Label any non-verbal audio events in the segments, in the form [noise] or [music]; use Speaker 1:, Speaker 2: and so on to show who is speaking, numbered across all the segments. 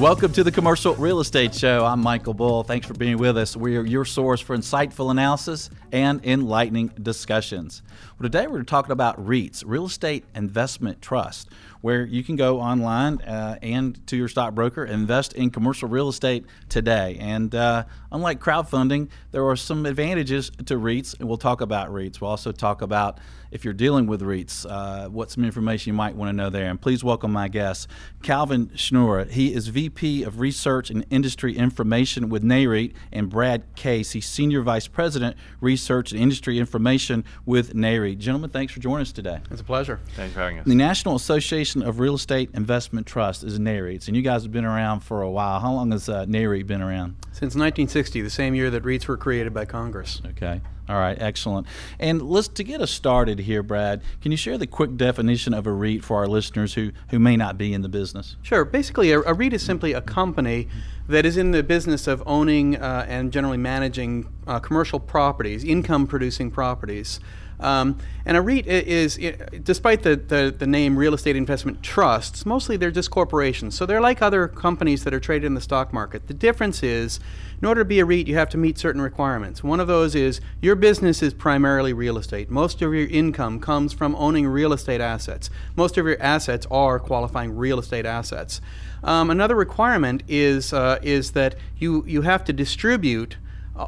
Speaker 1: Welcome to the Commercial Real Estate Show. I'm Michael Bull. Thanks for being with us. We are your source for insightful analysis and enlightening discussions. Well, today we're talking about REITs, Real Estate Investment Trust, where you can go online uh, and to your stockbroker invest in commercial real estate today. And uh, unlike crowdfunding, there are some advantages to REITs, and we'll talk about REITs. We'll also talk about if you're dealing with REITs, uh, what some information you might want to know there. And please welcome my guest, Calvin Schnure. He is VP of Research and Industry Information with NAREIT, and Brad Case. He's Senior Vice President, Research and Industry Information with NAREIT. Gentlemen, thanks for joining us today.
Speaker 2: It's a pleasure.
Speaker 3: Thanks for having us.
Speaker 1: The National Association of Real Estate Investment Trust is NAREIT, and you guys have been around for a while. How long has uh, NAREIT been around?
Speaker 2: Since 1960, the same year that REITs were created by Congress.
Speaker 1: Okay. All right, excellent. And let's to get us started here, Brad. Can you share the quick definition of a REIT for our listeners who who may not be in the business?
Speaker 2: Sure. Basically, a, a REIT is simply a company that is in the business of owning uh, and generally managing uh, commercial properties, income-producing properties. Um, and a REIT is, despite the, the, the, name real estate investment trusts, mostly they're just corporations. So they're like other companies that are traded in the stock market. The difference is, in order to be a REIT, you have to meet certain requirements. One of those is your business is primarily real estate. Most of your income comes from owning real estate assets. Most of your assets are qualifying real estate assets. Um, another requirement is, uh, is that you, you have to distribute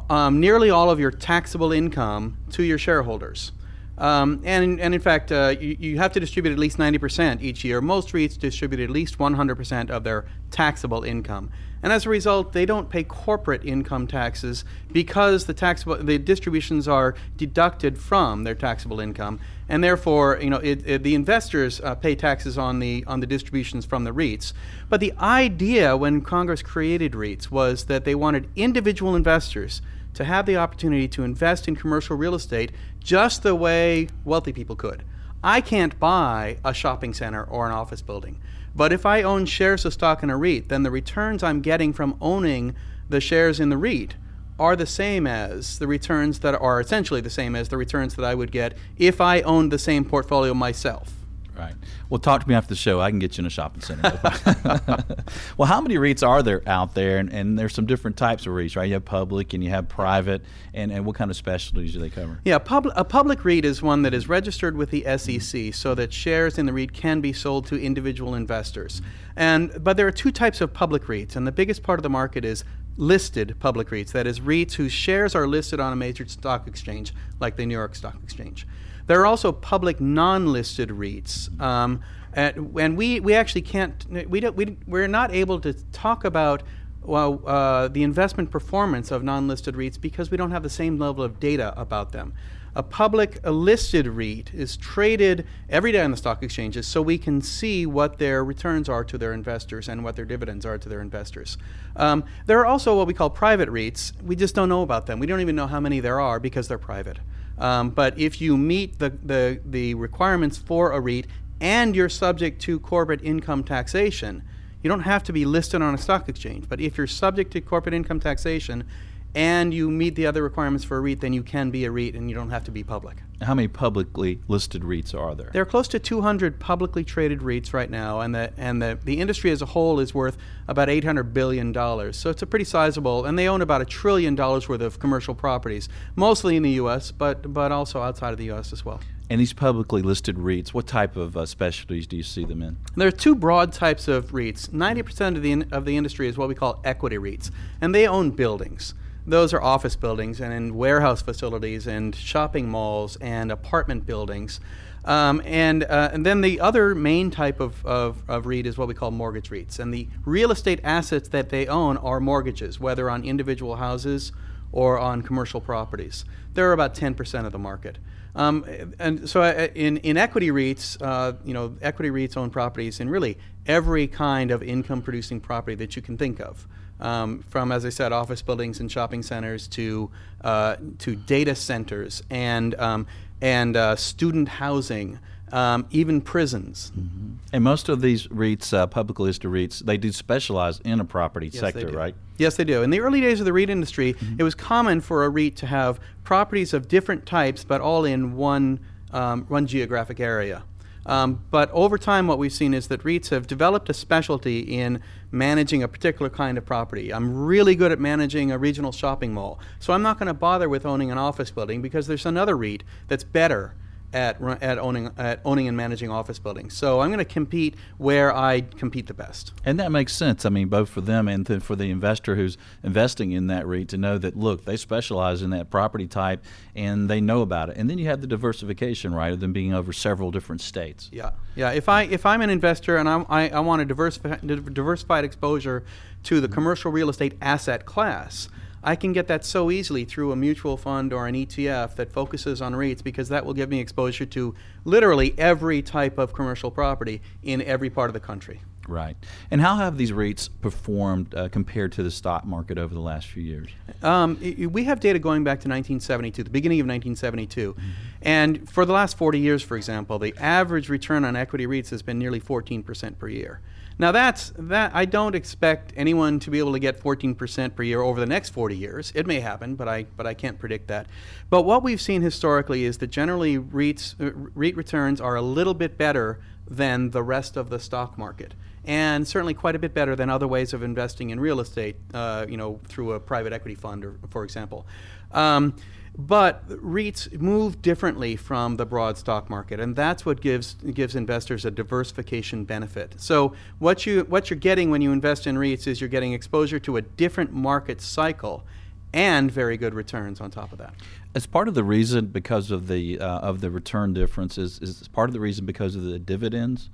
Speaker 2: um, nearly all of your taxable income to your shareholders. Um, and, and in fact, uh, you, you, have to distribute at least 90% each year. Most REITs distribute at least 100% of their taxable income. And as a result, they don't pay corporate income taxes because the taxable the distributions are deducted from their taxable income, and therefore, you know, it, it, the investors uh, pay taxes on the on the distributions from the REITs. But the idea when Congress created REITs was that they wanted individual investors to have the opportunity to invest in commercial real estate just the way wealthy people could. I can't buy a shopping center or an office building. But if I own shares of stock in a REIT, then the returns I'm getting from owning the shares in the REIT are the same as the returns that are essentially the same as the returns that I would get if I owned the same portfolio myself.
Speaker 1: Right. Well, talk to me after the show. I can get you in a shopping center. [laughs] well, how many REITs are there out there? And, and, there's some different types of REITs, right? You have public and you have private. And, and what kind of specialties do they cover?
Speaker 2: Yeah, pub- a public REIT is one that is registered with the SEC so that shares in the REIT can be sold to individual investors. And But there are two types of public REITs. And the biggest part of the market is listed public REITs, that is, REITs whose shares are listed on a major stock exchange, like the New York Stock Exchange. There are also public non-listed REITs, um, and, and, we, we actually can't we don't we, we're not able to talk about well, uh, the investment performance of non-listed REITs because we don't have the same level of data about them. A public a listed REIT is traded every day on the stock exchanges so we can see what their returns are to their investors and what their dividends are to their investors. Um, there are also what we call private REITs. We just don't know about them. We don't even know how many there are because they're private. Um, but if you meet the, the, the requirements for a REIT and you're subject to corporate income taxation, you don't have to be listed on a stock exchange. But if you're subject to corporate income taxation, and you meet the other requirements for a REIT, then you can be a REIT and you don't have to be public.
Speaker 1: How many publicly listed REITs are there?
Speaker 2: There are close to 200 publicly traded REITs right now, and the and the, the industry as a whole is worth about 800 billion dollars. So it's a pretty sizable, and they own about a trillion dollars worth of commercial properties, mostly in the U.S., but but also outside of the U.S. as well.
Speaker 1: And these publicly listed REITs, what type of uh, specialties do you see them in?
Speaker 2: There are two broad types of REITs. 90% of the in, of the industry is what we call equity REITs, and they own buildings. Those are office buildings and in warehouse facilities and shopping malls and apartment buildings. Um, and, uh, and then the other main type of, of, of REIT is what we call mortgage REITs. And the real estate assets that they own are mortgages, whether on individual houses or on commercial properties. They're about 10% of the market. Um, and so uh, in, in equity REITs, uh, you know, equity REITs own properties in really every kind of income producing property that you can think of um, from, as I said, office buildings and shopping centers to uh, to data centers and um, and uh, student housing, um, even prisons.
Speaker 1: Mm-hmm. And most of these REITs, uh, publicly listed REITs, they do specialize in a property
Speaker 2: yes,
Speaker 1: sector, right?
Speaker 2: Yes, they do. In the early days of the REIT industry, mm-hmm. it was common for a REIT to have properties of different types, but all in one um, one geographic area. Um, but over time, what we've seen is that REITs have developed a specialty in managing a particular kind of property. I'm really good at managing a regional shopping mall, so I'm not going to bother with owning an office building because there's another REIT that's better at, at owning at owning and managing office buildings. So I'm going to compete where I compete the best.
Speaker 1: And that makes sense. I mean, both for them and for the investor who's investing in that REIT to know that look, they specialize in that property type and they know about it. And then you have the diversification, right, of them being over several different states.
Speaker 2: Yeah, yeah. If I if I'm an investor and I'm, I I want a diversified diversified exposure to the commercial real estate asset class. I can get that so easily through a mutual fund or an ETF that focuses on REITs because that will give me exposure to literally every type of commercial property in every part of the country.
Speaker 1: Right. And how have these REITs performed uh, compared to the stock market over the last few years?
Speaker 2: Um, we have data going back to 1972, the beginning of 1972. Mm-hmm. And for the last 40 years, for example, the average return on equity REITs has been nearly 14% per year. Now that's that I don't expect anyone to be able to get 14% per year over the next 40 years. It may happen, but I but I can't predict that. But what we've seen historically is that generally REITs uh, REIT returns are a little bit better than the rest of the stock market and certainly quite a bit better than other ways of investing in real estate, uh, you know, through a private equity fund, or, for example. Um, but REITs move differently from the broad stock market, and that's what gives gives investors a diversification benefit. So what you what you're getting when you invest in REITs is you're getting exposure to a different market cycle, and very good returns on top of that.
Speaker 1: As part of the reason, because of the uh, of the return differences, is part of the reason because of the dividends.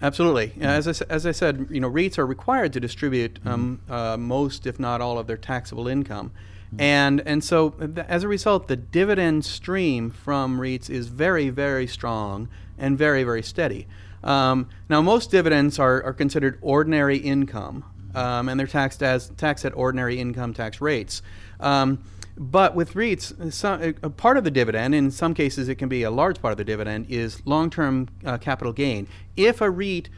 Speaker 2: Absolutely. Mm-hmm. As, I, as I said, you know, REITs are required to distribute um, mm-hmm. uh, most, if not all, of their taxable income. Mm-hmm. And, and so, th- as a result, the dividend stream from REITs is very, very strong and very, very steady. Um, now, most dividends are, are considered ordinary income, um, and they're taxed as taxed at ordinary income tax rates. Um, but with REITs, some, a part of the dividend, in some cases it can be a large part of the dividend, is long term uh, capital gain. If a REIT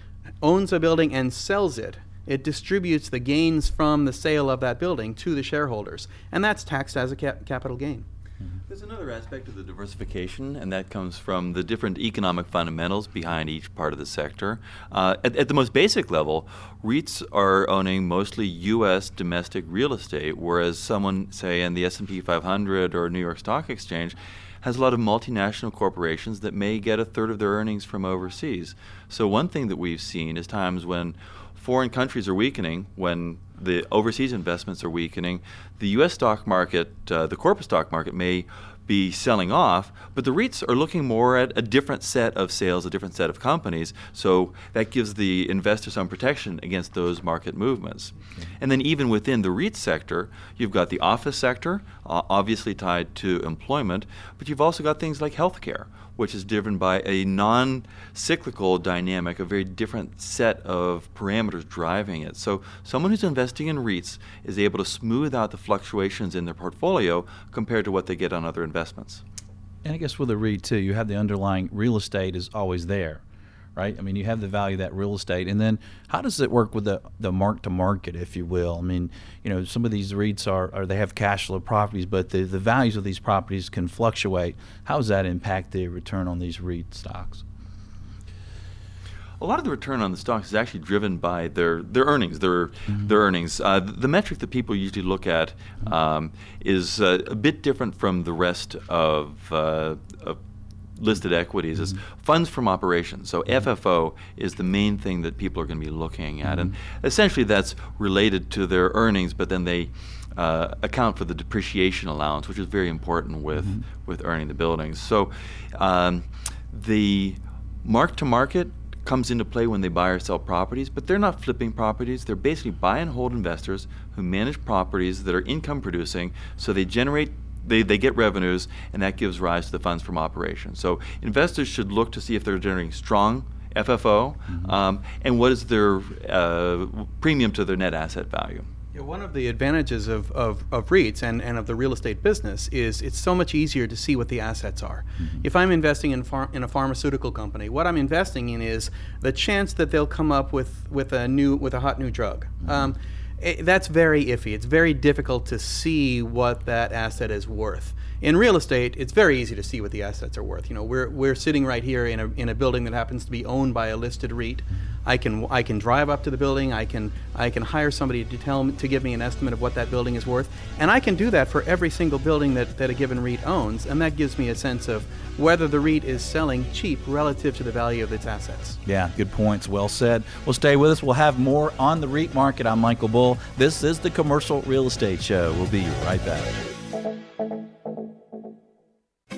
Speaker 2: owns a building and sells it, it distributes the gains from the sale of that building to the shareholders, and that's taxed as a cap- capital gain.
Speaker 3: Mm-hmm. There's another aspect of the diversification, and that comes from the different economic fundamentals behind each part of the sector. Uh, at, at, the most basic level, REITs are owning mostly U.S. domestic real estate, whereas someone, say, in the S&P 500 or New York Stock Exchange, has a lot of multinational corporations that may get a third of their earnings from overseas. So one thing that we've seen is times when foreign countries are weakening, when the overseas investments are weakening, the U.S. stock market, uh, the corporate stock market, may be selling off, but the REITs are looking more at a different set of sales, a different set of companies. So that gives the investor some protection against those market movements. Okay. And then even within the REIT sector, you've got the office sector, uh, obviously tied to employment, but you've also got things like healthcare, which is driven by a non cyclical dynamic, a very different set of parameters driving it. So, someone who's investing in REITs is able to smooth out the fluctuations in their portfolio compared to what they get on other investments.
Speaker 1: And I guess with a REIT, too, you have the underlying real estate is always there right? I mean, you have the value of that real estate, and then how does it work with the the mark to market, if you will? I mean, you know, some of these REITs are, are they have cash flow properties, but the the values of these properties can fluctuate. How does that impact the return on these REIT stocks?
Speaker 3: a lot of the return on the stocks is actually driven by their their earnings. Their mm-hmm. their earnings. Uh, the, metric that people usually look at um, is uh, a bit different from the rest of, uh, of listed equities is mm-hmm. funds from operations. So mm-hmm. FFO is the main thing that people are going to be looking at, and mm-hmm. essentially that's related to their earnings, but then they uh, account for the depreciation allowance, which is very important with mm-hmm. with earning the buildings. So um, the mark to market comes into play when they buy or sell properties, but they're not flipping properties. They're basically buy and hold investors who manage properties that are income producing, so they generate they, they get revenues, and that gives rise to the funds from operations. So investors should look to see if they're generating strong FFO mm-hmm. um, and what is their uh, premium to their net asset value.
Speaker 2: Yeah, one of the advantages of, of, of REITs and, and of the real estate business is it's so much easier to see what the assets are. Mm-hmm. If I'm investing in, phar- in a pharmaceutical company, what I'm investing in is the chance that they'll come up with, with a new with a hot new drug. Mm-hmm. Um, eh, that's very iffy. It's very difficult to see what that asset is worth. In real estate, it's very easy to see what the assets are worth. You know, we're, we're sitting right here in a, in a building that happens to be owned by a listed REIT. I can I can drive up to the building. I can I can hire somebody to tell to give me an estimate of what that building is worth, and I can do that for every single building that, that a given REIT owns, and that gives me a sense of whether the REIT is selling cheap relative to the value of its assets.
Speaker 1: Yeah, good points. Well said. Well, stay with us. We'll have more on the REIT market. I'm Michael Bull. This is the Commercial Real Estate Show. We'll be right back.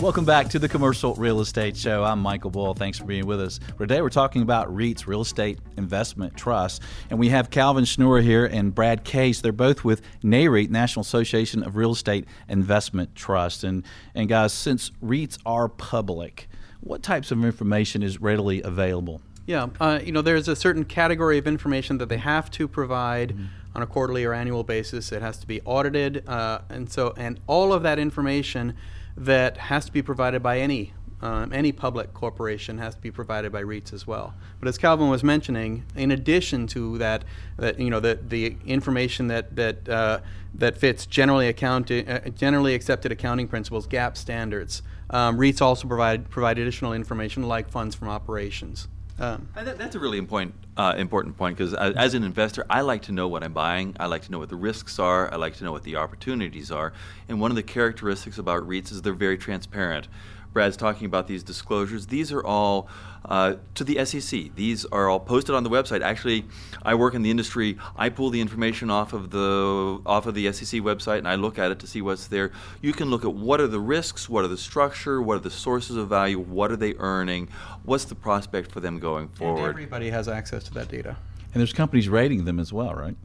Speaker 1: Welcome back to the Commercial Real Estate Show. I'm Michael Bull. Thanks for being with us. Today we're talking about REITs, Real Estate Investment Trust, and we have Calvin Schnure here and Brad Case. They're both with NAREIT, National Association of Real Estate Investment Trust. And and guys, since REITs are public, what types of information is readily available?
Speaker 2: Yeah, uh, you know, there's a certain category of information that they have to provide. Mm-hmm on a quarterly or annual basis. It has to be audited, uh, and so and all of that information that has to be provided by any um, any public corporation has to be provided by REITs as well. But as Calvin was mentioning, in addition to that, that you know the the information that that uh, that fits generally accounting uh, generally accepted accounting principles, GAAP standards, um, REITs also provide provide additional information like funds from operations.
Speaker 3: Um, that, that's a really important uh, important point because as, as, an investor, I like to know what I'm buying. I like to know what the risks are. I like to know what the opportunities are. And one of the characteristics about REITs is they're very transparent. Brad's talking about these disclosures. These are all uh, to the SEC. These are all posted on the website. Actually, I work in the industry. I pull the information off of the off of the SEC website and I look at it to see what's there. You can look at what are the risks, what are the structure, what are the sources of value, what are they earning, what's the prospect for them going forward. And
Speaker 2: everybody has access to that data.
Speaker 1: And there's companies rating them as well, right?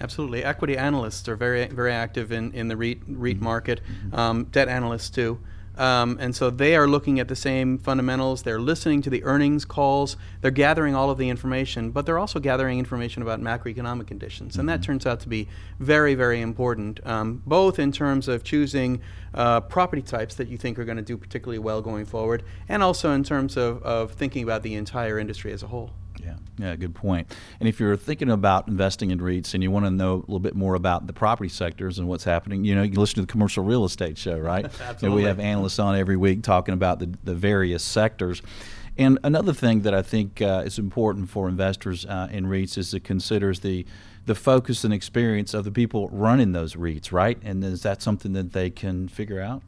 Speaker 2: Absolutely. Equity analysts are very very active in, in the REIT, REIT mm-hmm. market. Um, debt analysts too. Um, and so they are looking at the same fundamentals. They're listening to the earnings calls. They're gathering all of the information, but they're also gathering information about macroeconomic conditions. And that mm-hmm. turns out to be very, very important, um, both in terms of choosing uh, property types that you think are going to do particularly well going forward, and also in terms of, of thinking about the entire industry as a whole.
Speaker 1: Yeah, yeah, good point. And if you're thinking about investing in REITs and you want to know a little bit more about the property sectors and what's happening, you know, you listen to the commercial real estate show, right? [laughs]
Speaker 2: Absolutely.
Speaker 1: And we have analysts on every week talking about the, the various sectors. And another thing that I think uh, is important for investors uh, in REITs is to consider the the focus and experience of the people running those REITs, right? And is that something that they can figure out?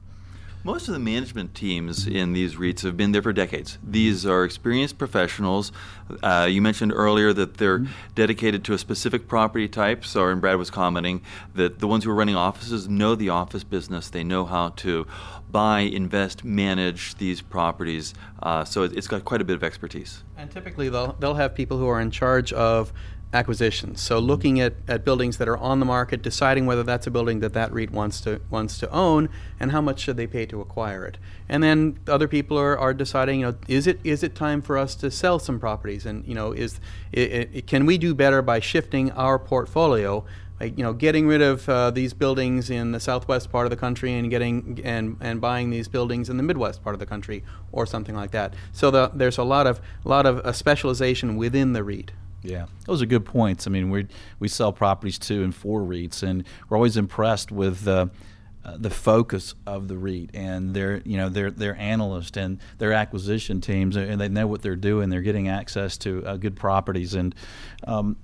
Speaker 3: Most of the management teams in these REITs have been there for decades. These are experienced professionals. Uh, you mentioned earlier that they're mm-hmm. dedicated to a specific property type. So, and Brad was commenting that the ones who are running offices know the office business. They know how to buy, invest, manage these properties. Uh, so it, it's got quite a bit of expertise.
Speaker 2: And typically, they'll they'll have people who are in charge of acquisitions. So looking at, at buildings that are on the market, deciding whether that's a building that that REIT wants to wants to own, and how much should they pay to acquire it. And then other people are, are deciding, you know, is it is it time for us to sell some properties? And you know, is it, it, can we do better by shifting our portfolio? Like, you know, getting rid of uh, these buildings in the southwest part of the country and getting and and buying these buildings in the midwest part of the country, or something like that. So the, there's a lot of lot of uh, specialization within the REIT.
Speaker 1: Yeah, those are good points. I mean, we we sell properties too and for REITs, and we're always impressed with uh, uh, the focus of the REIT and their you know their their analysts and their acquisition teams, and they know what they're doing. They're getting access to uh, good properties. And um,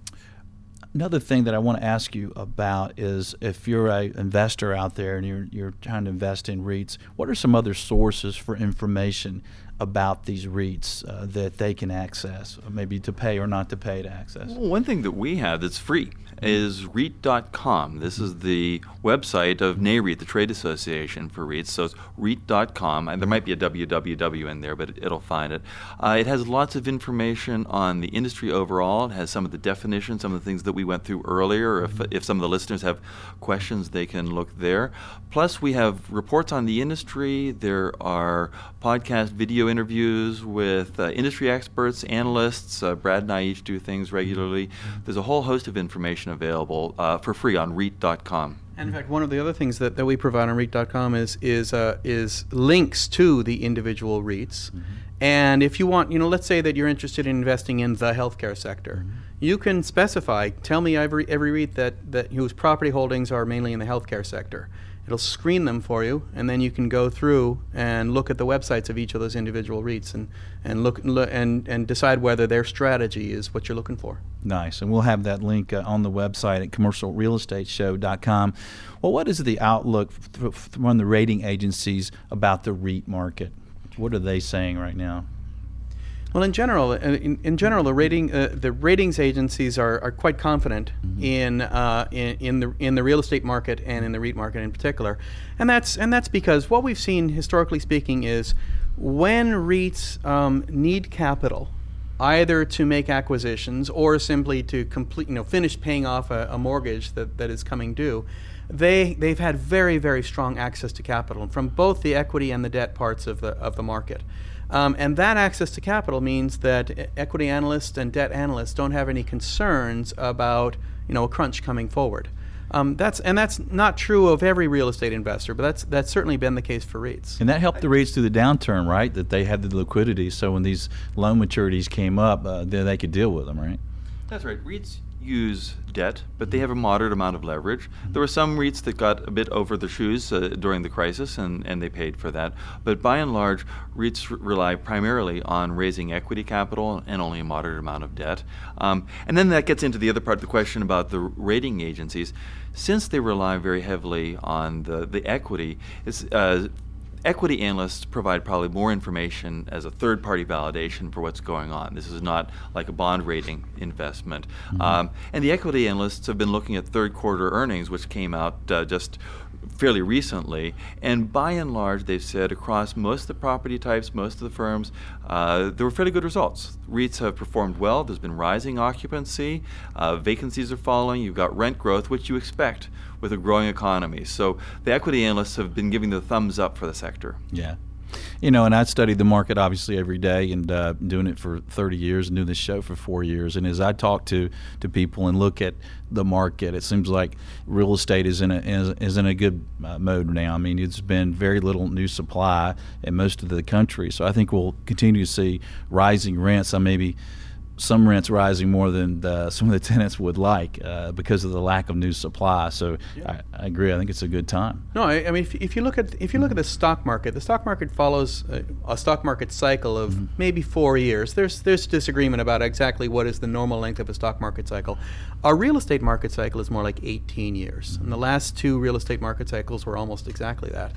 Speaker 1: another thing that I want to ask you about is if you're an investor out there and you're you're trying to invest in REITs, what are some other sources for information about these REITs uh, that they can access, maybe to pay or not to pay to access?
Speaker 3: Well, one thing that we have that's free is REIT.com. This is the website of NAREIT, the trade association for REITs. So it's REIT.com. And there might be a www in there, but it'll find it. Uh, it has lots of information on the industry overall. It has some of the definitions, some of the things that we went through earlier. If, if some of the listeners have questions, they can look there. Plus, we have reports on the industry. There are podcast video interviews with uh, industry experts, analysts. Uh, Brad and I each do things regularly. There's a whole host of information available uh, for free on REIT.com.
Speaker 2: And in fact, one of the other things that, that we provide on REIT.com is is uh, is links to the individual REITs. Mm-hmm. And if you want, you know, let's say that you're interested in investing in the healthcare sector, mm-hmm. you can specify. Tell me every every REIT that that whose property holdings are mainly in the healthcare sector It'll screen them for you, and then you can go through and look at the websites of each of those individual REITs and, and look and, and decide whether their strategy is what you're looking for.
Speaker 1: Nice, and we'll have that link uh, on the website at commercialrealestateshow.com. Well, what is the outlook from the rating agencies about the REIT market? What are they saying right now?
Speaker 2: Well, in general, uh, in, in general, the rating uh, the ratings agencies are, are quite confident mm-hmm. in, uh, in in the in the real estate market and in the REIT market in particular, and that's and that's because what we've seen historically speaking is when REITs um, need capital, either to make acquisitions or simply to complete you know finish paying off a, a mortgage that, that is coming due they they've had very very strong access to capital from both the equity and the debt parts of the of the market. Um, and that access to capital means that equity analysts and debt analysts don't have any concerns about you know a crunch coming forward. Um, that's and that's not true of every real estate investor, but that's that's certainly been the case for REITs.
Speaker 1: And that helped the REITs through the downturn, right? That they had the liquidity, so when these loan maturities came up, uh, then they could deal with them, right?
Speaker 3: That's right. REITs use debt, but they have a moderate amount of leverage. There were some REITs that got a bit over their shoes uh, during the crisis, and, and they paid for that. But by and large, REITs rely primarily on raising equity capital and only a moderate amount of debt. Um, and then that gets into the other part of the question about the rating agencies. Since they rely very heavily on the, the equity, it's uh, equity analysts provide probably more information as a third party validation for what's going on. This is not like a bond rating investment. Mm-hmm. Um, and the equity analysts have been looking at third quarter earnings, which came out uh, just fairly recently. And by and large, they've said across most of the property types, most of the firms, uh, there were fairly good results. REITs have performed well. There's been rising occupancy. Uh, vacancies are falling. You've got rent growth, which you expect with a growing economy. So the equity analysts have been giving the thumbs up for the sector.
Speaker 1: Yeah. You know, and I studied the market obviously every day and uh, doing it for 30 years and doing this show for four years. And as I talk to, to people and look at the market, it seems like real estate is in a is, is in a good uh, mode now. I mean, it's been very little new supply in most of the country, so I think we'll continue to see rising rents. I maybe some rents rising more than the, some of the [laughs] tenants would like uh, because of the lack of new supply. So yeah. I, I, agree. I think it's a good time.
Speaker 2: No, I, I mean if, if, you look at if you look at the stock market, the stock market follows a, a stock market cycle of mm-hmm. maybe four years. There's there's disagreement about exactly what is the normal length of a stock market cycle. Our real estate market cycle is more like 18 years, mm-hmm. and the last two real estate market cycles were almost exactly that.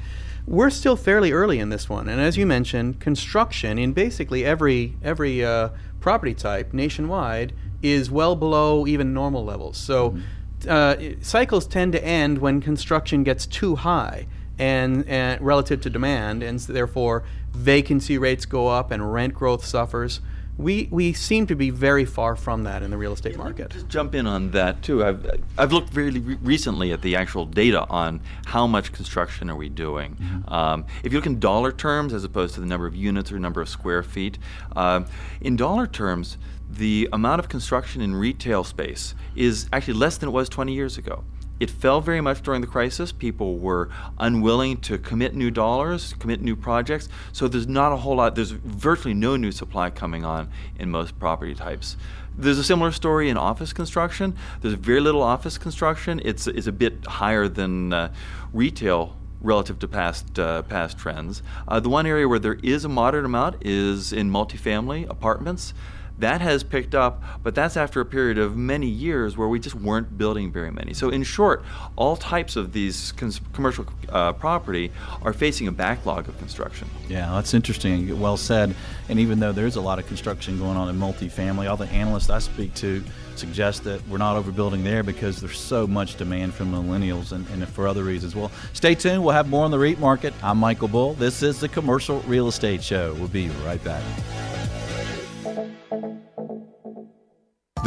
Speaker 2: We're still fairly early in this one, and as you mentioned, construction in basically every every uh, property type nationwide is well below even normal levels. So mm-hmm. uh, cycles tend to end when construction gets too high and, and relative to demand, and therefore vacancy rates go up and rent growth suffers we we seem to be very far from that in the real estate market.
Speaker 3: Just jump in on that too. I've I've looked very re- recently at the actual data on how much construction are we doing. Mm-hmm. Um, if you look in dollar terms as opposed to the number of units or number of square feet, uh, in dollar terms, the amount of construction in retail space is actually less than it was 20 years ago. It fell very much during the crisis. People were unwilling to commit new dollars, commit new projects. So there's not a whole lot, there's virtually no new supply coming on in most property types. There's a similar story in office construction. There's very little office construction. It's, it's a bit higher than uh, retail relative to past uh, past trends. Uh, the one area where there is a moderate amount is in multifamily apartments. That has picked up, but that's after a period of many years where we just weren't building very many. So, in short, all types of these cons- commercial uh, property are facing a backlog of construction.
Speaker 1: Yeah, that's interesting. Well said. And even though there's a lot of construction going on in multifamily, all the analysts I speak to suggest that we're not overbuilding there because there's so much demand from millennials and, and for other reasons. Well, stay tuned. We'll have more on the REIT market. I'm Michael Bull. This is the Commercial Real Estate Show. We'll be right back.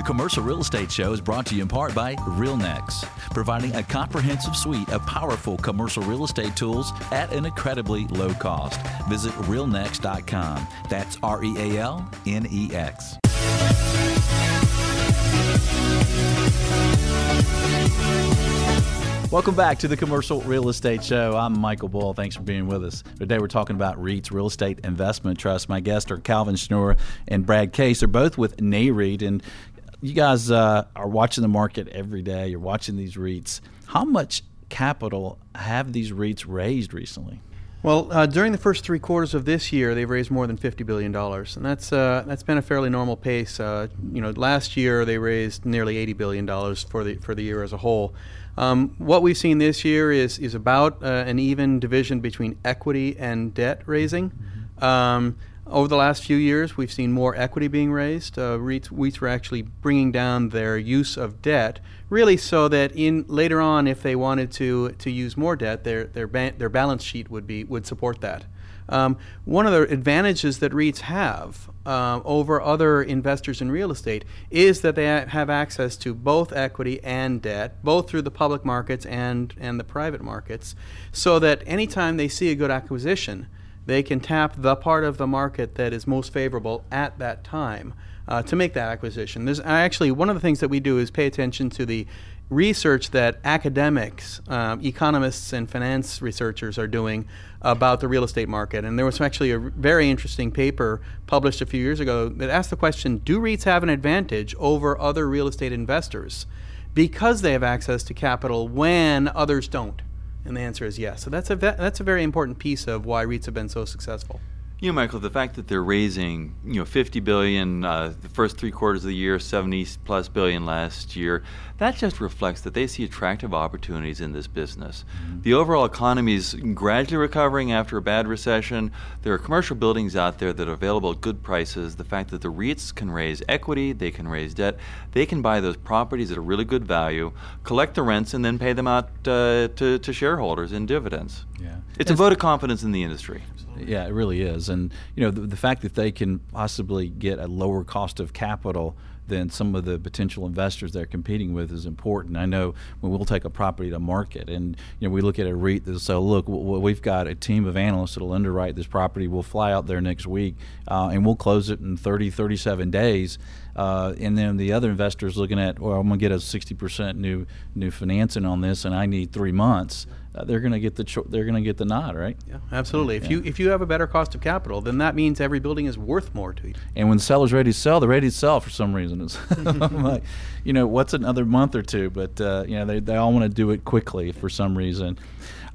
Speaker 4: Commercial Real Estate Show is brought to you in part by RealNex, providing a comprehensive suite of powerful commercial real estate tools at an incredibly low cost. Visit realnex.com. That's R E A L N E X.
Speaker 1: Welcome back to the Commercial Real Estate Show. I'm Michael Bull. Thanks for being with us. Today we're talking about REITs, Real Estate Investment Trust. My guests are Calvin Schnure and Brad Case. They're both with NAREIT. And you guys uh, are watching the market every day. You're watching these REITs. How much capital have these REITs raised recently?
Speaker 2: Well, uh, during the first three quarters of this year, they've raised more than fifty billion dollars, and that's uh, that's been a fairly normal pace. Uh, you know, last year they raised nearly eighty billion dollars for the for the year as a whole. Um, what we've seen this year is is about uh, an even division between equity and debt raising. Mm-hmm. Um, over the last few years, we've seen more equity being raised. Uh, REITs, REITs were actually bringing down their use of debt, really, so that in later on, if they wanted to to use more debt, their their their balance sheet would be would support that. Um, one of the advantages that REITs have uh, over other investors in real estate is that they have access to both equity and debt, both through the public markets and and the private markets, so that anytime they see a good acquisition they can tap the part of the market that is most favorable at that time uh, to make that acquisition. There's actually one of the things that we do is pay attention to the research that academics, um, economists, and finance researchers are doing about the real estate market. And there was actually a very interesting paper published a few years ago that asked the question Do REITs have an advantage over other real estate investors because they have access to capital when others don't? And the answer is yes. So that's a that's a very important piece of why REITs have been so successful.
Speaker 3: You know, Michael, the fact that they're raising, you know, 50 billion uh, the first three quarters of the year, 70 plus billion last year, that just reflects that they see attractive opportunities in this business. Mm-hmm. The overall economy is gradually recovering after a bad recession. There are commercial buildings out there that are available at good prices. The fact that the REITs can raise equity, they can raise debt, they can buy those properties at a really good value, collect the rents, and then pay them out uh, to, to shareholders in dividends. Yeah. It's, it's a vote of confidence in the industry.
Speaker 1: Yeah, it really is. And you know, the, the fact that they can possibly get a lower cost of capital than some of the potential investors they're competing with is important. I know when we'll take a property to market and you know we look at a REIT that say, look, we've got a team of analysts that'll underwrite this property. We'll fly out there next week uh, and we'll close it in 30, 37 days. Uh, and then the other investors looking at, well, I'm going to get a 60% new new financing on this, and I need three months. Uh, they're going to get the cho- they're going to get the nod, right?
Speaker 2: Yeah, absolutely. If you if you have a better cost of capital, then that means every building is worth more to you.
Speaker 1: And when the seller's ready to sell, they're ready to sell for some reason. It's [laughs] like, you know, what's another month or two? But uh, you know, they they all want to do it quickly for some reason.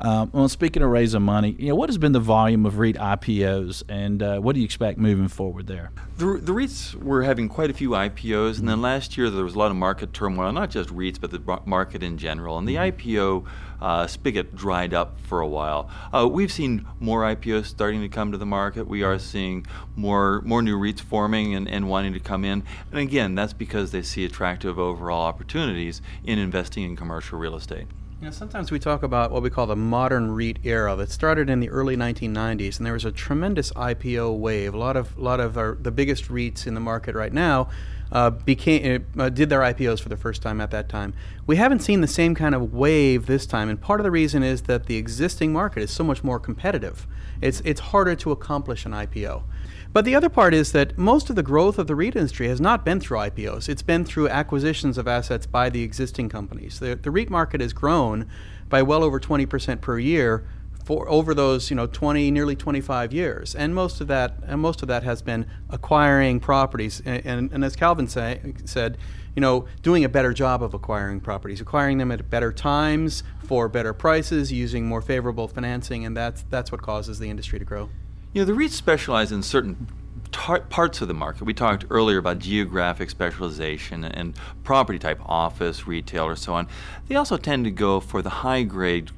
Speaker 1: Um, well, speaking of raising money, you know, what has been the volume of REIT IPOs, and uh, what do you expect moving forward there?
Speaker 3: The, the REITs were having quite a few IPOs, and then last year there was a lot of market turmoil, not just REITs, but the market in general. And the mm-hmm. IPO uh, spigot dried up for a while. Uh, we've seen more IPOs starting to come to the market. We are seeing more more new REITs forming and, and wanting to come in. And again, that's because they see attractive overall opportunities in investing in commercial real estate.
Speaker 2: You know, sometimes we talk about what we call the modern REIT era that started in the early 1990s, and there was a tremendous IPO wave. A lot of, lot of our, the biggest REITs in the market right now uh, became uh, did their IPOs for the first time at that time. We haven't seen the same kind of wave this time, and part of the reason is that the existing market is so much more competitive. It's it's harder to accomplish an IPO. But the other part is that most of the growth of the REIT industry has not been through IPOs. It's been through acquisitions of assets by the existing companies. The, the REIT market has grown by well over 20% per year for over those you know 20 nearly 25 years and most of that and most of that has been acquiring properties and, and, and as calvin say, said you know doing a better job of acquiring properties acquiring them at better times for better prices using more favorable financing and that's that's what causes the industry to grow
Speaker 3: you know, the REITs specialize in certain tar- parts of the market. We talked earlier about geographic specialization and property type, office, retail, or so on. They also tend to go for the high grade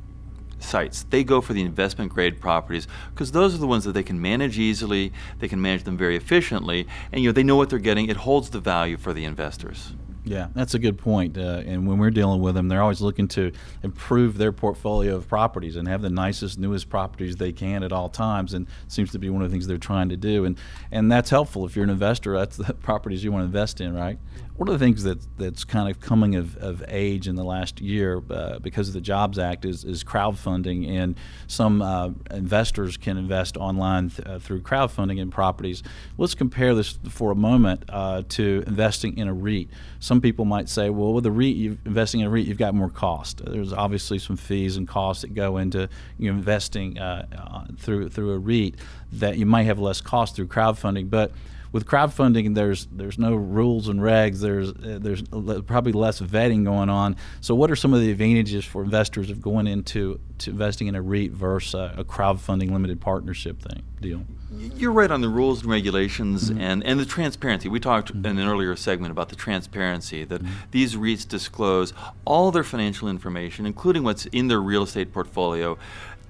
Speaker 3: sites. They go for the investment grade properties because those are the ones that they can manage easily, they can manage them very efficiently, and you know they know what they're getting. It holds the value for the investors.
Speaker 1: Yeah, that's a good point. Uh, and when we're dealing with them, they're always looking to improve their portfolio of properties and have the nicest, newest properties they can at all times. And seems to be one of the things they're trying to do. And and that's helpful if you're an investor. That's the [laughs] properties you want to invest in, right? One of the things that that's kind of coming of, of age in the last year uh, because of the Jobs Act is, is crowdfunding, and some uh, investors can invest online th- uh, through crowdfunding in properties. Let's compare this for a moment uh, to investing in a REIT. Some people might say, well, with a REIT, investing in a REIT, you've got more cost. There's obviously some fees and costs that go into you know, investing uh, uh, through through a REIT that you might have less cost through crowdfunding, but with crowdfunding, there's there's no rules and regs. There's uh, there's probably less vetting going on. So, what are some of the advantages for investors of going into to investing in a REIT versus a, a crowdfunding limited partnership thing deal?
Speaker 3: You're right on the rules and regulations mm-hmm. and, and the transparency. We talked mm-hmm. in an earlier segment about the transparency that mm-hmm. these REITs disclose all their financial information, including what's in their real estate portfolio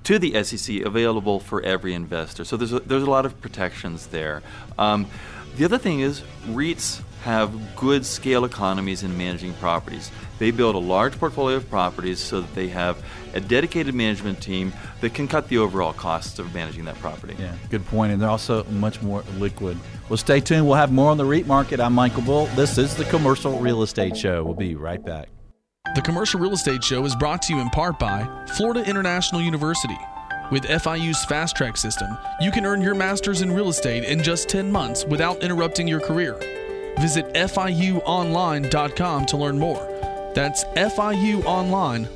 Speaker 3: to the SEC available for every investor. So there's a, there's a lot of protections there. Um, the other thing is REITs have good scale economies in managing properties. They build a large portfolio of properties so that they have a dedicated management team that can cut the overall costs of managing that property.
Speaker 1: Yeah, good point. And they're also much more liquid. Well, stay tuned. We'll have more on the REIT market. I'm Michael Bull. This is the Commercial Real Estate Show. We'll be right back.
Speaker 5: The Commercial Real Estate Show is brought to you in part by Florida International University. With FIU's Fast Track system, you can earn your master's in real estate in just 10 months without interrupting your career. Visit FIUonline.com to learn more. That's FIUonline.com.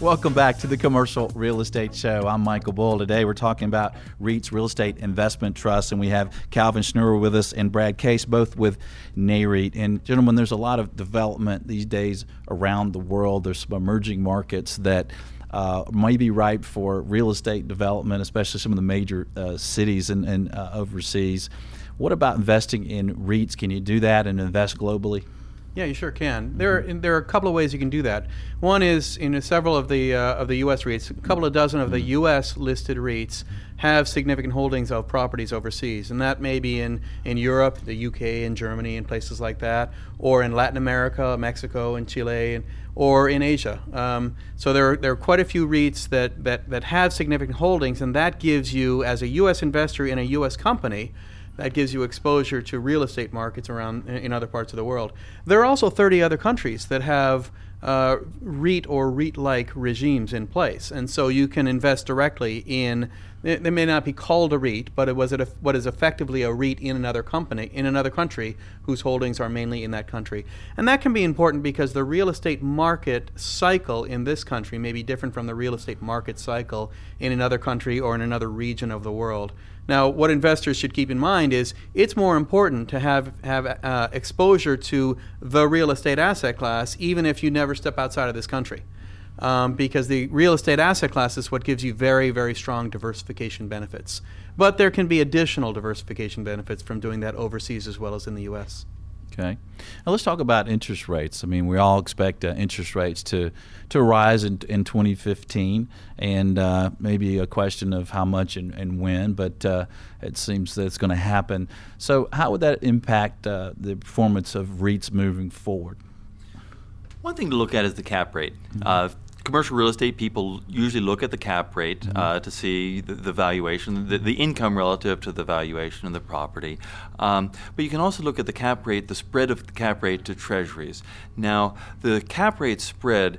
Speaker 1: Welcome back to the Commercial Real Estate Show. I'm Michael Bull. Today we're talking about REITs, Real Estate Investment Trusts, and we have Calvin Schnure with us and Brad Case, both with NAREIT. And gentlemen, there's a lot of development these days around the world. There's some emerging markets that uh, may be ripe for real estate development, especially some of the major uh, cities and, and uh, overseas. What about investing in REITs? Can you do that and invest globally?
Speaker 2: Yeah, you sure can. There, are, there are a couple of ways you can do that. One is in several of the uh, of the U.S. REITs, a couple of dozen of the U.S. listed REITs have significant holdings of properties overseas, and that may be in in Europe, the U.K., and Germany, and places like that, or in Latin America, Mexico, and Chile, and, or in Asia. Um, so there are, there are quite a few REITs that, that that have significant holdings, and that gives you, as a U.S. investor in a U.S. company that gives you exposure to real estate markets around in other parts of the world. There are also 30 other countries that have uh, REIT or REIT-like regimes in place, and so you can invest directly in. They may not be called a REIT, but it was a, what is effectively a REIT in another company in another country whose holdings are mainly in that country, and that can be important because the real estate market cycle in this country may be different from the real estate market cycle in another country or in another region of the world. Now, what investors should keep in mind is it's more important to have have uh, exposure to the real estate asset class, even if you never step outside of this country, um, because the real estate asset class is what gives you very, very strong diversification benefits. But there can be additional diversification benefits from doing that overseas as well as in the U.S.
Speaker 1: Okay. Now let's talk about interest rates. I mean, we all expect uh, interest rates to to rise in, in 2015, and uh, maybe a question of how much and, and when, but uh, it seems that it's going to happen. So, how would that impact uh, the performance of REITs moving forward?
Speaker 3: One thing to look at is the cap rate. Mm-hmm. Commercial real estate people usually look at the cap rate mm-hmm. uh, to see the, the valuation, the, the, income relative to the valuation of the property. Um, but you can also look at the cap rate, the spread of the cap rate to treasuries. Now, the cap rate spread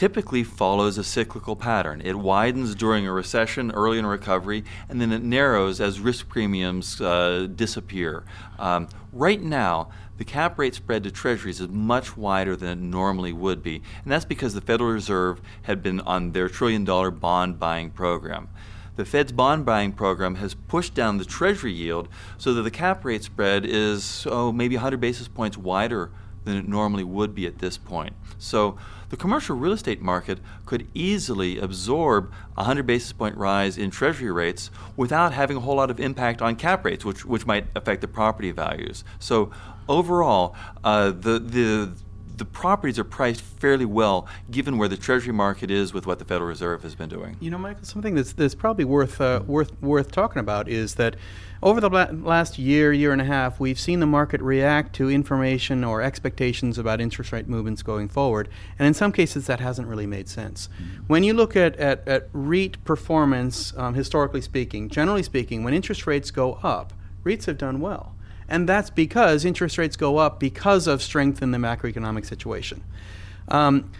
Speaker 3: typically follows a cyclical pattern. It widens during a recession, early in a recovery, and then it narrows as risk premiums uh, disappear. Um, right now, the cap rate spread to treasuries is much wider than it normally would be, and that's because the Federal Reserve had been on their trillion dollar bond buying program. The Fed's bond buying program has pushed down the treasury yield so that the cap rate spread is, oh, maybe 100 basis points wider than it normally would be at this point. So the commercial real estate market could easily absorb a 100 basis point rise in treasury rates without having a whole lot of impact on cap rates, which, which might affect the property values. So overall, uh, the, the the properties are priced fairly well given where the Treasury market is with what the Federal Reserve has been doing.
Speaker 2: You know, Michael, something that's, that's probably worth, uh, worth, worth talking about is that over the last year, year and a half, we've seen the market react to information or expectations about interest rate movements going forward. And in some cases, that hasn't really made sense. Mm-hmm. When you look at, at, at REIT performance, um, historically speaking, generally speaking, when interest rates go up, REITs have done well. And that's because interest rates go up because of strength in the macroeconomic situation. Um,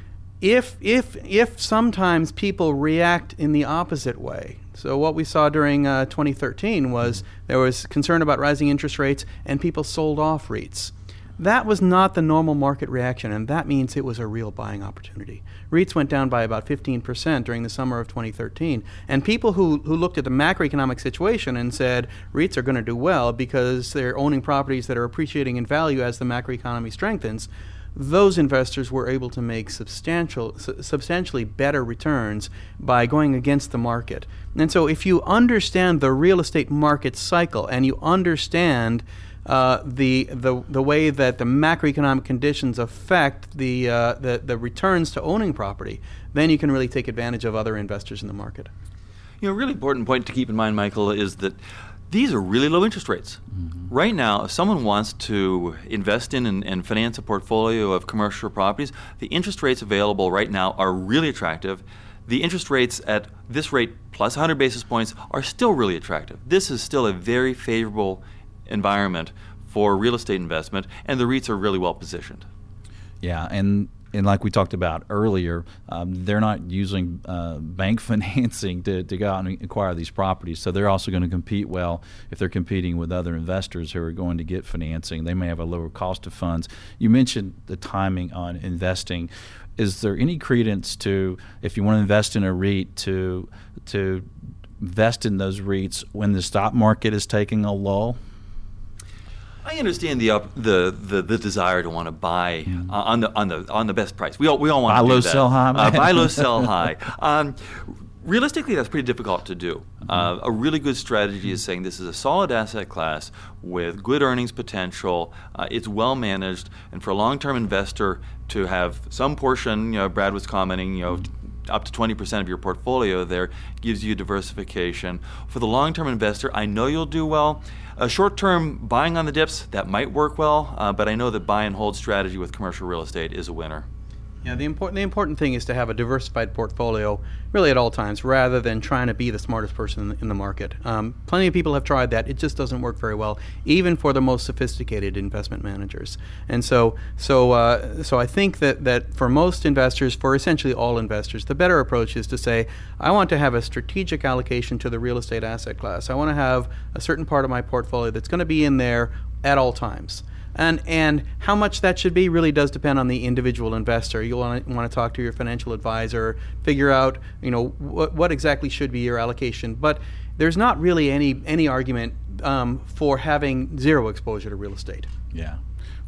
Speaker 2: if, if, if sometimes people react in the opposite way, so what we saw during uh, 2013 was there was concern about rising interest rates and people sold off REITs. That was not the normal market reaction, and that means it was a real buying opportunity. REITs went down by about 15% during the summer of 2013. And people who, who looked at the macroeconomic situation and said REITs are going to do well because they're owning properties that are appreciating in value as the macroeconomy strengthens, those investors were able to make substantial, su- substantially better returns by going against the market. And so, if you understand the real estate market cycle and you understand uh, the, the, the way that the macroeconomic conditions affect the, uh, the, the returns to owning property, then you can really take advantage of other investors in the market.
Speaker 3: You know, a really important point to keep in mind, Michael, is that these are really low interest rates. Mm-hmm. Right now, if someone wants to invest in and, and, finance a portfolio of commercial properties, the interest rates available right now are really attractive. The interest rates at this rate plus 100 basis points are still really attractive. This is still a very favorable environment for real estate investment, and the REITs are really well positioned.
Speaker 1: Yeah, and and like we talked about earlier, um, they're not using uh, bank [laughs] financing to, to go out and acquire these properties. So they're also going to compete well if they're competing with other investors who are going to get financing. They may have a lower cost of funds. You mentioned the timing on investing. Is there any credence to if you want to invest in a REIT to to invest in those REITs when the stock market is taking a lull?
Speaker 3: I understand the, up, the, the the desire to want to buy uh, on the on the on the best price. We all we all want
Speaker 1: buy
Speaker 3: to
Speaker 1: low, sell high.
Speaker 3: Uh, buy low, sell [laughs] high. Um, realistically, that's pretty difficult to do. Uh, a really good strategy is saying this is a solid asset class with good earnings potential. Uh, it's well managed, and for a long-term investor to have some portion, you know, Brad was commenting, you know up to 20% of your portfolio there gives you diversification. For the long term investor, I know you'll do well. A short term buying on the dips, that might work well, uh, but I know that buy and hold strategy with commercial real estate is a winner.
Speaker 2: Yeah, the important the important thing is to have a diversified portfolio, really at all times, rather than trying to be the smartest person in the, market. Um, plenty of people have tried that; it just doesn't work very well, even for the most sophisticated investment managers. And so, so, uh, so I think that that for most investors, for essentially all investors, the better approach is to say, I want to have a strategic allocation to the real estate asset class. I want to have a certain part of my portfolio that's going to be in there at all times. And, and how much that should be really does depend on the individual investor. You'll want to, talk to your financial advisor, figure out you know what, what exactly should be your allocation. But there's not really any any argument um, for having zero exposure to real estate.
Speaker 1: Yeah.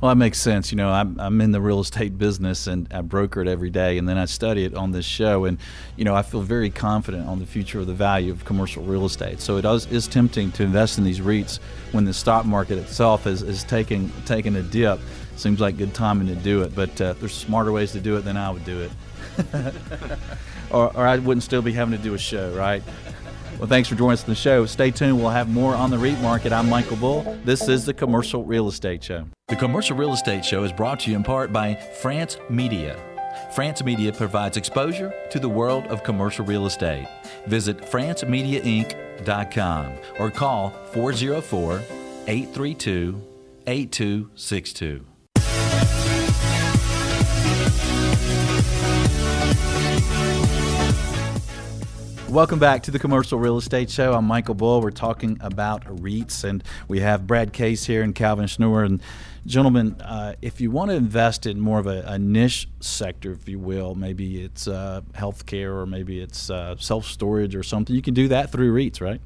Speaker 1: Well, that makes sense. You know, I'm, I'm in the real estate business and I broker it every day, and then I study it on this show. And, you know, I feel very confident on the future of the value of commercial real estate. So it is, is tempting to invest in these REITs when the stock market itself is, is taking, taking a dip. Seems like good timing to do it, but uh, there's smarter ways to do it than I would do it. [laughs] or, or I wouldn't still be having to do a show, right? Well, thanks for joining us on the show. Stay tuned. We'll have more on the REIT market. I'm Michael Bull. This is the Commercial Real Estate Show.
Speaker 4: The Commercial Real Estate Show is brought to you in part by France Media. France Media provides exposure to the world of commercial real estate. Visit francemediainc.com or call 404 832 8262.
Speaker 1: Welcome back to the Commercial Real Estate Show. I'm Michael Bull. We're talking about REITs, and we have Brad Case here and Calvin Schnure. And gentlemen, uh, if you want to invest in more of a, a, niche sector, if you will, maybe it's uh, healthcare or maybe it's uh, self storage or something, you can do that through REITs, right?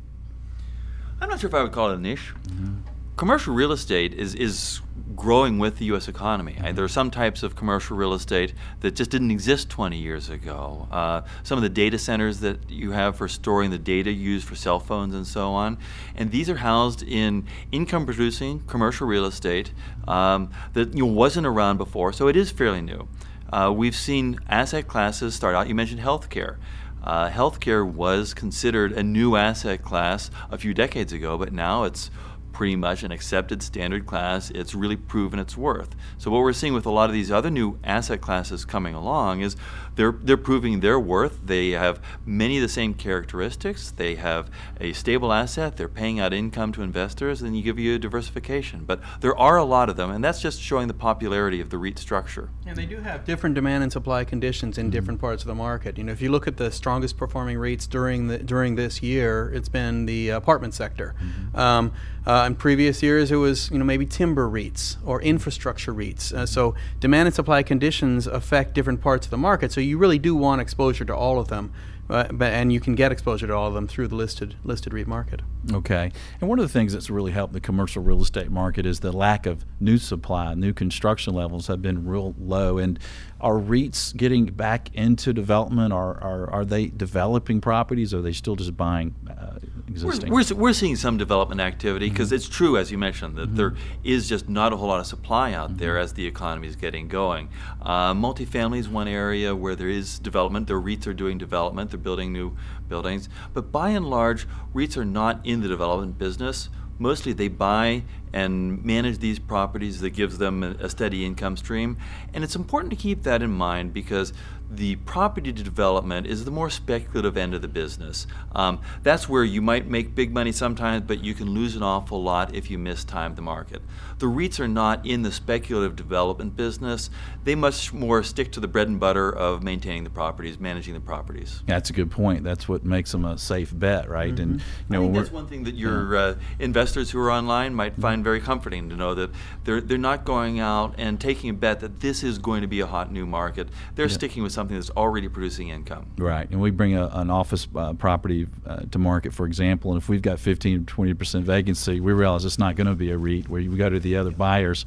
Speaker 3: I'm not sure if I would call it a niche. Mm-hmm. Commercial real estate is is growing with the U.S. economy. there are some types of commercial real estate that just didn't exist 20 years ago. Uh, some of the data centers that you have for storing the data used for cell phones and so on, and these are housed in income-producing commercial real estate um, that you know, wasn't around before. So it is fairly new. Uh, we've seen asset classes start out. You mentioned healthcare. Uh, healthcare was considered a new asset class a few decades ago, but now it's pretty much an accepted standard class. It's really proven its worth. So what we're seeing with a lot of these other new asset classes coming along is they're they're proving their worth. They have many of the same characteristics. They have a stable asset. They're paying out income to investors, and you give you a diversification. But there are a lot of them, and that's just showing the popularity of the REIT structure.
Speaker 2: And they do have different demand and supply conditions in different parts of the market. You know, if you look at the strongest performing REITs during the during this year, it's been the apartment sector. Mm-hmm. Um, uh, in previous years, it was you know maybe timber REITs or infrastructure REITs. Uh, so demand and supply conditions affect different parts of the market. So you really do want exposure to all of them. Uh, but and you can get exposure to all of them through the listed listed REIT market.
Speaker 1: Okay, and one of the things that's really helped the commercial real estate market is the lack of new supply. New construction levels have been real low, and are REITs getting back into development? Are are, are they developing properties? Or are they still just buying uh, existing?
Speaker 3: We're, we're, we're, seeing some development activity because mm-hmm. it's true, as you mentioned, that mm-hmm. there is just not a whole lot of supply out mm-hmm. there as the economy is getting going. Uh, multifamily is one area where there is development. The REITs are doing development they're building new buildings. But by and large, REITs are not in the development business. Mostly they buy and manage these properties that gives them a steady income stream. And it's important to keep that in mind because the property development is the more speculative end of the business. Um, that's where you might make big money sometimes, but you can lose an awful lot if you mistime the market. The REITs are not in the speculative development business. They much more stick to the bread and butter of maintaining the properties, managing the properties.
Speaker 1: That's a good point. That's what makes them a safe bet, right?
Speaker 3: Mm-hmm. And you know, I think that's one thing that your uh, investors who are online might find very comforting to know that they're they're not going out and taking a bet that this is going to be a hot new market. They're yeah. sticking with something that's already producing income.
Speaker 1: Right, and we bring a, an office uh, property uh, to market, for example, and if we've got 15 20 percent vacancy, we realize it's not going to be a REIT where we go to the other buyers.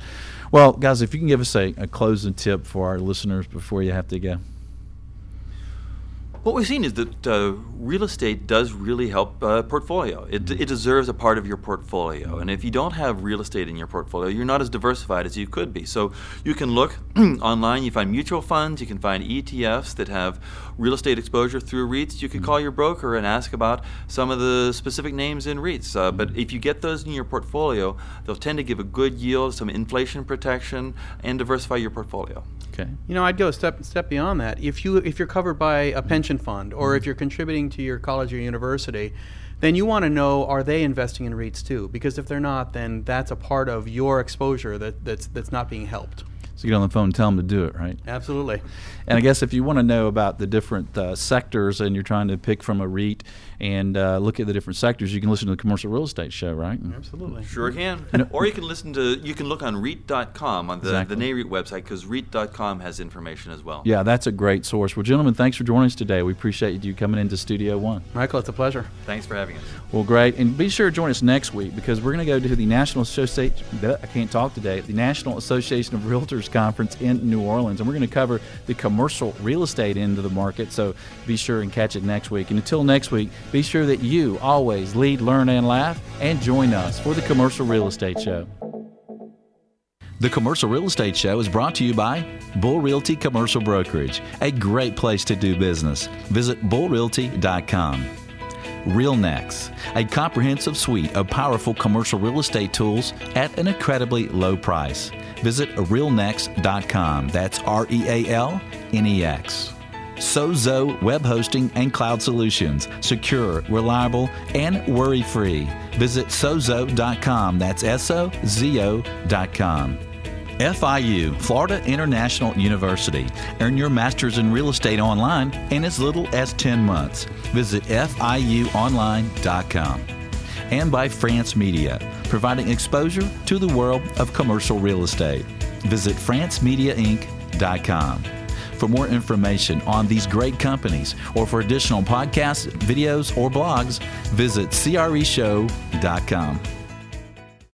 Speaker 1: Well, guys, if you can give us a, a closing tip for our listeners before you have to go.
Speaker 3: What we've seen is that uh, real estate does really help uh, portfolio. It, it deserves a part of your portfolio. And if you don't have real estate in your portfolio, you're not as diversified as you could be. So you can look [clears throat] online, you find mutual funds, you can find ETFs that have real estate exposure through REITs. You can call your broker and ask about some of the specific names in REITs. Uh, but if you get those in your portfolio, they'll tend to give a good yield, some inflation protection, and diversify your portfolio.
Speaker 2: Okay. You know, I'd go a step step beyond that. If you if you're covered by a pension fund or if mm-hmm. you're contributing to your college or university, then you want to know are they investing in REITs too? Because if they're not, then that's a part of your exposure that, that's that's not being helped.
Speaker 1: So get on the phone and tell them to do it, right?
Speaker 2: Absolutely.
Speaker 1: And I guess if you want to know about the different uh, sectors and you're trying to pick from a REIT and uh, look at the different sectors, you can listen to the commercial real estate show, right?
Speaker 2: Absolutely.
Speaker 3: Sure can. or you can listen to, you can look on REIT.com on the, exactly. the NAREIT website because REIT.com has information as well.
Speaker 1: Yeah, that's a great source. Well, gentlemen, thanks for joining us today. We appreciate you coming into Studio One.
Speaker 2: Michael, it's a pleasure.
Speaker 3: Thanks for having us.
Speaker 1: Well, great. And be sure to join us next week because we're going to go to the National Association, I can't talk today, the National Association of Realtors Conference in New Orleans. And we're going to cover the commercial real estate end of the market. So be sure and catch it next week. And until next week, be sure that you always lead, learn, and laugh. And join us for the Commercial Real Estate Show.
Speaker 4: The Commercial Real Estate Show is brought to you by Bull Realty Commercial Brokerage, a great place to do business. Visit bullrealty.com. RealNex, a comprehensive suite of powerful commercial real estate tools at an incredibly low price. Visit realnex.com. That's R E A L N E X. Sozo Web Hosting and Cloud Solutions. Secure, reliable, and worry free. Visit sozo.com. That's S O Z O.com. FIU, Florida International University. Earn your master's in real estate online in as little as 10 months. Visit FIUonline.com. And by France Media, providing exposure to the world of commercial real estate. Visit FranceMediaInc.com. For more information on these great companies or for additional podcasts, videos, or blogs, visit CREShow.com.